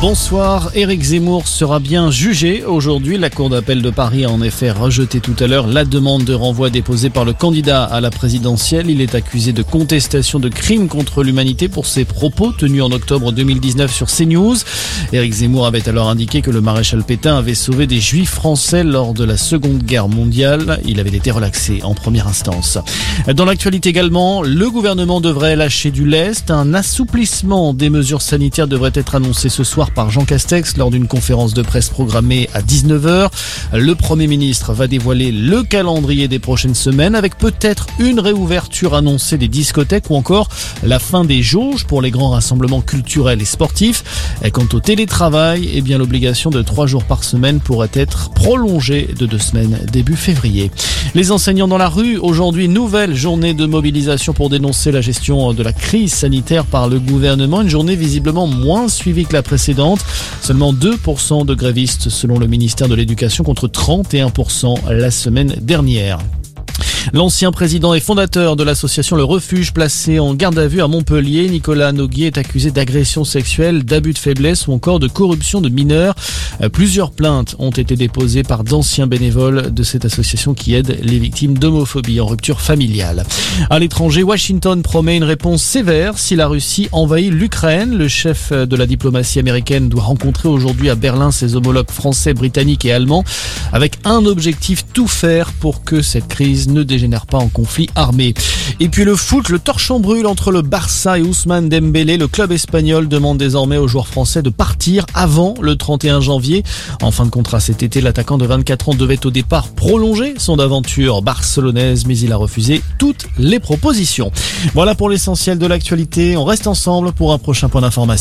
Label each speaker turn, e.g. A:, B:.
A: Bonsoir, Éric Zemmour sera bien jugé aujourd'hui. La Cour d'appel de Paris a en effet rejeté tout à l'heure la demande de renvoi déposée par le candidat à la présidentielle. Il est accusé de contestation de crimes contre l'humanité pour ses propos tenus en octobre 2019 sur CNews. Éric Zemmour avait alors indiqué que le maréchal Pétain avait sauvé des juifs français lors de la Seconde Guerre mondiale. Il avait été relaxé en première instance. Dans l'actualité également, le gouvernement devrait lâcher du lest. Un assouplissement des mesures sanitaires devrait être annoncé ce soir par Jean Castex lors d'une conférence de presse programmée à 19h. Le Premier ministre va dévoiler le calendrier des prochaines semaines avec peut-être une réouverture annoncée des discothèques ou encore la fin des jauges pour les grands rassemblements culturels et sportifs. Quant au télétravail, eh bien l'obligation de trois jours par semaine pourrait être prolongée de deux semaines début février. Les enseignants dans la rue, aujourd'hui nouvelle journée de mobilisation pour dénoncer la gestion de la crise sanitaire par le gouvernement, une journée visiblement moins suivie que la précédente Seulement 2% de grévistes selon le ministère de l'Éducation contre 31% la semaine dernière. L'ancien président et fondateur de l'association Le Refuge placé en garde à vue à Montpellier, Nicolas Noguier est accusé d'agression sexuelle, d'abus de faiblesse ou encore de corruption de mineurs. Euh, plusieurs plaintes ont été déposées par d'anciens bénévoles de cette association qui aide les victimes d'homophobie en rupture familiale. À l'étranger, Washington promet une réponse sévère si la Russie envahit l'Ukraine. Le chef de la diplomatie américaine doit rencontrer aujourd'hui à Berlin ses homologues français, britanniques et allemands avec un objectif tout faire pour que cette crise ne dégénère pas en conflit armé. Et puis le foot, le torchon brûle entre le Barça et Ousmane Dembélé. Le club espagnol demande désormais aux joueurs français de partir avant le 31 janvier. En fin de contrat cet été, l'attaquant de 24 ans devait au départ prolonger son aventure barcelonaise, mais il a refusé toutes les propositions. Voilà pour l'essentiel de l'actualité. On reste ensemble pour un prochain point d'information.